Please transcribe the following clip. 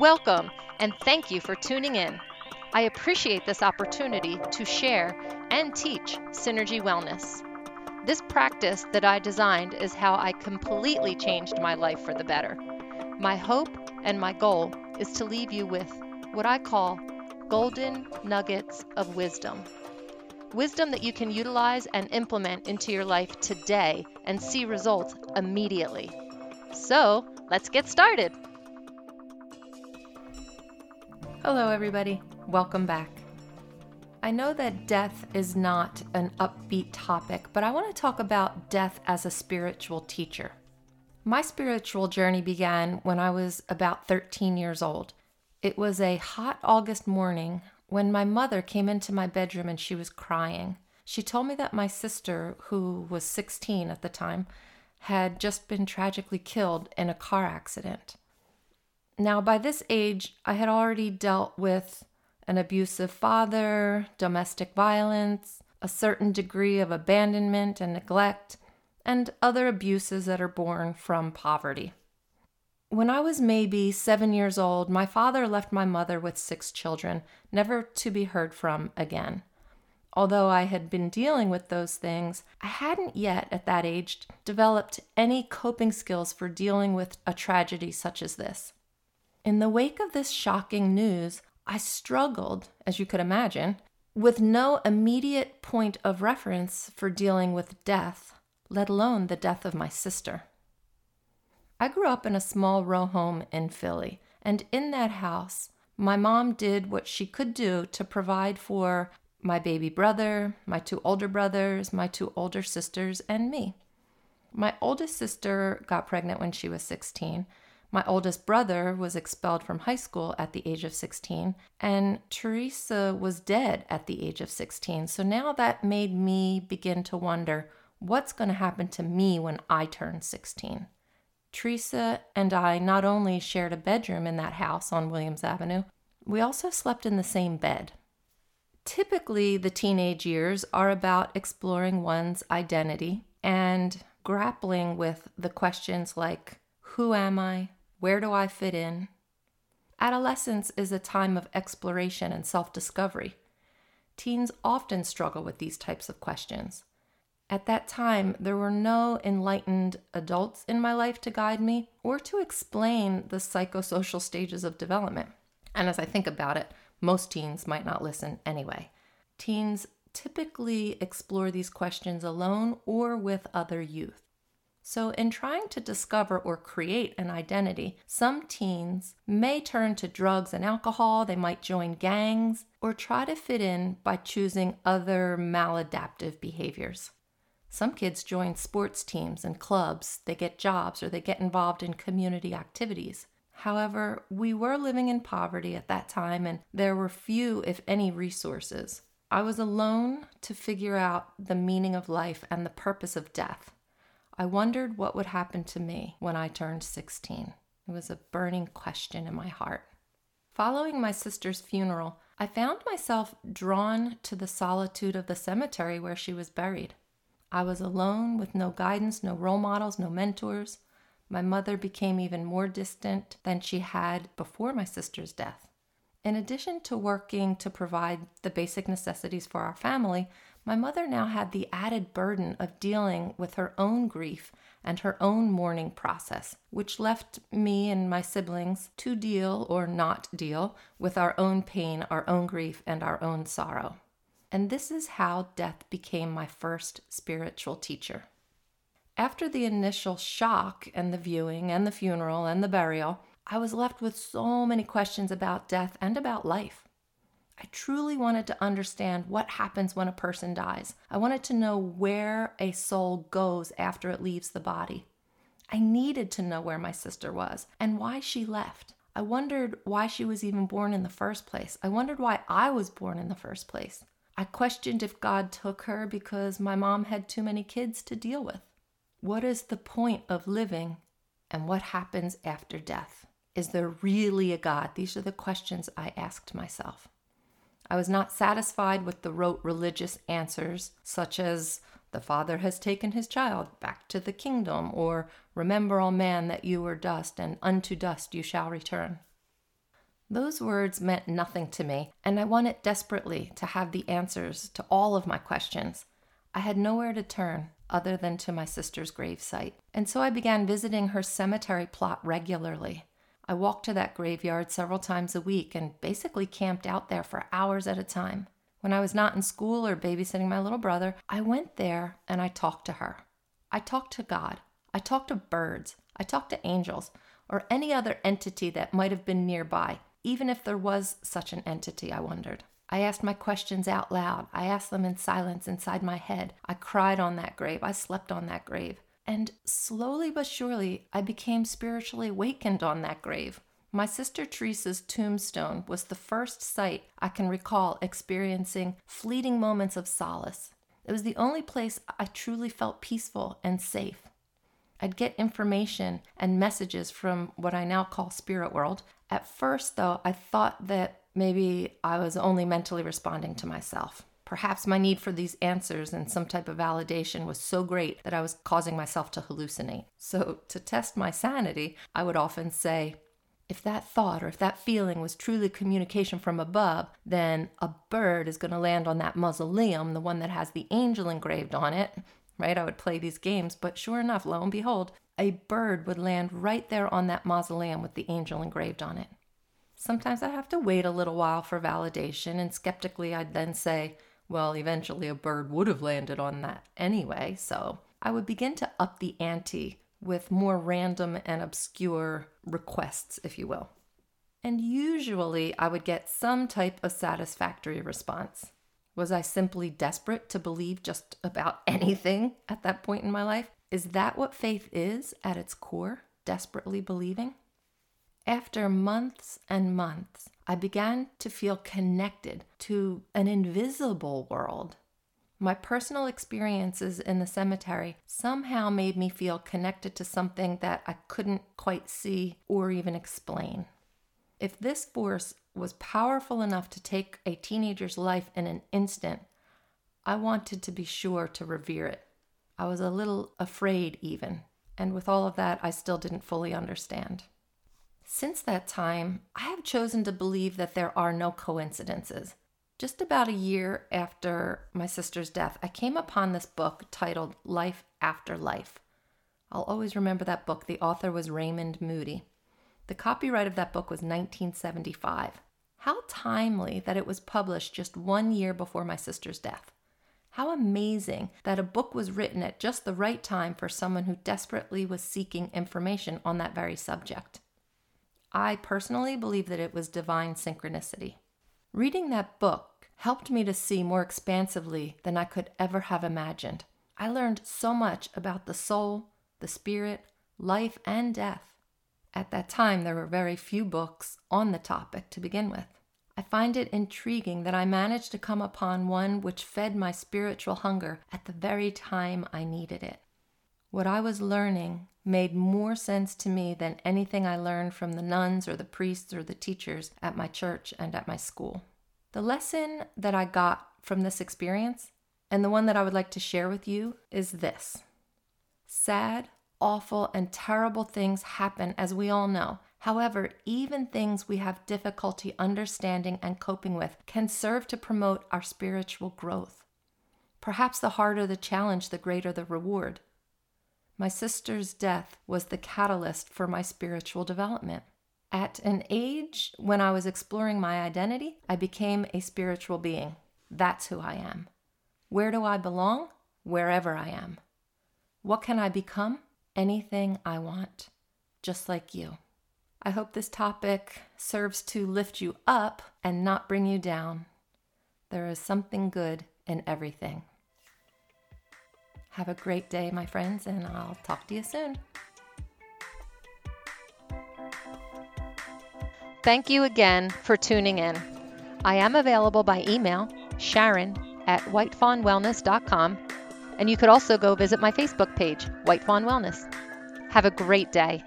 Welcome, and thank you for tuning in. I appreciate this opportunity to share and teach Synergy Wellness. This practice that I designed is how I completely changed my life for the better. My hope and my goal is to leave you with what I call golden nuggets of wisdom. Wisdom that you can utilize and implement into your life today and see results immediately. So, let's get started. Hello, everybody. Welcome back. I know that death is not an upbeat topic, but I want to talk about death as a spiritual teacher. My spiritual journey began when I was about 13 years old. It was a hot August morning when my mother came into my bedroom and she was crying. She told me that my sister, who was 16 at the time, had just been tragically killed in a car accident. Now, by this age, I had already dealt with an abusive father, domestic violence, a certain degree of abandonment and neglect, and other abuses that are born from poverty. When I was maybe seven years old, my father left my mother with six children, never to be heard from again. Although I had been dealing with those things, I hadn't yet at that age developed any coping skills for dealing with a tragedy such as this. In the wake of this shocking news, I struggled, as you could imagine, with no immediate point of reference for dealing with death, let alone the death of my sister. I grew up in a small row home in Philly, and in that house, my mom did what she could do to provide for my baby brother, my two older brothers, my two older sisters, and me. My oldest sister got pregnant when she was 16, my oldest brother was expelled from high school at the age of 16, and Teresa was dead at the age of 16. So now that made me begin to wonder what's going to happen to me when I turn 16. Teresa and I not only shared a bedroom in that house on Williams Avenue, we also slept in the same bed. Typically, the teenage years are about exploring one's identity and grappling with the questions like Who am I? Where do I fit in? Adolescence is a time of exploration and self discovery. Teens often struggle with these types of questions. At that time, there were no enlightened adults in my life to guide me or to explain the psychosocial stages of development. And as I think about it, most teens might not listen anyway. Teens typically explore these questions alone or with other youth. So, in trying to discover or create an identity, some teens may turn to drugs and alcohol, they might join gangs, or try to fit in by choosing other maladaptive behaviors. Some kids join sports teams and clubs, they get jobs, or they get involved in community activities. However, we were living in poverty at that time and there were few, if any, resources. I was alone to figure out the meaning of life and the purpose of death. I wondered what would happen to me when I turned 16. It was a burning question in my heart. Following my sister's funeral, I found myself drawn to the solitude of the cemetery where she was buried. I was alone with no guidance, no role models, no mentors. My mother became even more distant than she had before my sister's death. In addition to working to provide the basic necessities for our family, my mother now had the added burden of dealing with her own grief and her own mourning process, which left me and my siblings to deal or not deal with our own pain, our own grief, and our own sorrow. And this is how death became my first spiritual teacher. After the initial shock and the viewing and the funeral and the burial, I was left with so many questions about death and about life. I truly wanted to understand what happens when a person dies. I wanted to know where a soul goes after it leaves the body. I needed to know where my sister was and why she left. I wondered why she was even born in the first place. I wondered why I was born in the first place. I questioned if God took her because my mom had too many kids to deal with. What is the point of living and what happens after death? Is there really a God? These are the questions I asked myself. I was not satisfied with the rote religious answers, such as, The Father has taken his child back to the kingdom, or Remember, O man, that you were dust, and unto dust you shall return. Those words meant nothing to me, and I wanted desperately to have the answers to all of my questions. I had nowhere to turn other than to my sister's gravesite, and so I began visiting her cemetery plot regularly. I walked to that graveyard several times a week and basically camped out there for hours at a time. When I was not in school or babysitting my little brother, I went there and I talked to her. I talked to God. I talked to birds. I talked to angels or any other entity that might have been nearby even if there was such an entity, I wondered. I asked my questions out loud. I asked them in silence inside my head. I cried on that grave. I slept on that grave. And slowly but surely, I became spiritually awakened on that grave. My sister Teresa's tombstone was the first site I can recall experiencing fleeting moments of solace. It was the only place I truly felt peaceful and safe. I'd get information and messages from what I now call spirit world. At first, though, I thought that maybe I was only mentally responding to myself. Perhaps my need for these answers and some type of validation was so great that I was causing myself to hallucinate. So, to test my sanity, I would often say, if that thought or if that feeling was truly communication from above, then a bird is going to land on that mausoleum, the one that has the angel engraved on it, right? I would play these games, but sure enough, lo and behold, a bird would land right there on that mausoleum with the angel engraved on it. Sometimes I have to wait a little while for validation, and skeptically, I'd then say, well, eventually a bird would have landed on that anyway, so I would begin to up the ante with more random and obscure requests, if you will. And usually I would get some type of satisfactory response. Was I simply desperate to believe just about anything at that point in my life? Is that what faith is at its core? Desperately believing? After months and months, I began to feel connected to an invisible world. My personal experiences in the cemetery somehow made me feel connected to something that I couldn't quite see or even explain. If this force was powerful enough to take a teenager's life in an instant, I wanted to be sure to revere it. I was a little afraid, even, and with all of that, I still didn't fully understand. Since that time, I have chosen to believe that there are no coincidences. Just about a year after my sister's death, I came upon this book titled Life After Life. I'll always remember that book. The author was Raymond Moody. The copyright of that book was 1975. How timely that it was published just one year before my sister's death. How amazing that a book was written at just the right time for someone who desperately was seeking information on that very subject. I personally believe that it was divine synchronicity. Reading that book helped me to see more expansively than I could ever have imagined. I learned so much about the soul, the spirit, life, and death. At that time, there were very few books on the topic to begin with. I find it intriguing that I managed to come upon one which fed my spiritual hunger at the very time I needed it. What I was learning made more sense to me than anything I learned from the nuns or the priests or the teachers at my church and at my school. The lesson that I got from this experience, and the one that I would like to share with you, is this sad, awful, and terrible things happen, as we all know. However, even things we have difficulty understanding and coping with can serve to promote our spiritual growth. Perhaps the harder the challenge, the greater the reward. My sister's death was the catalyst for my spiritual development. At an age when I was exploring my identity, I became a spiritual being. That's who I am. Where do I belong? Wherever I am. What can I become? anything I want, just like you. I hope this topic serves to lift you up and not bring you down. There is something good in everything. Have a great day, my friends, and I'll talk to you soon. Thank you again for tuning in. I am available by email, Sharon at whitefawnwellness.com and you could also go visit my Facebook page, White Fawn Wellness. Have a great day.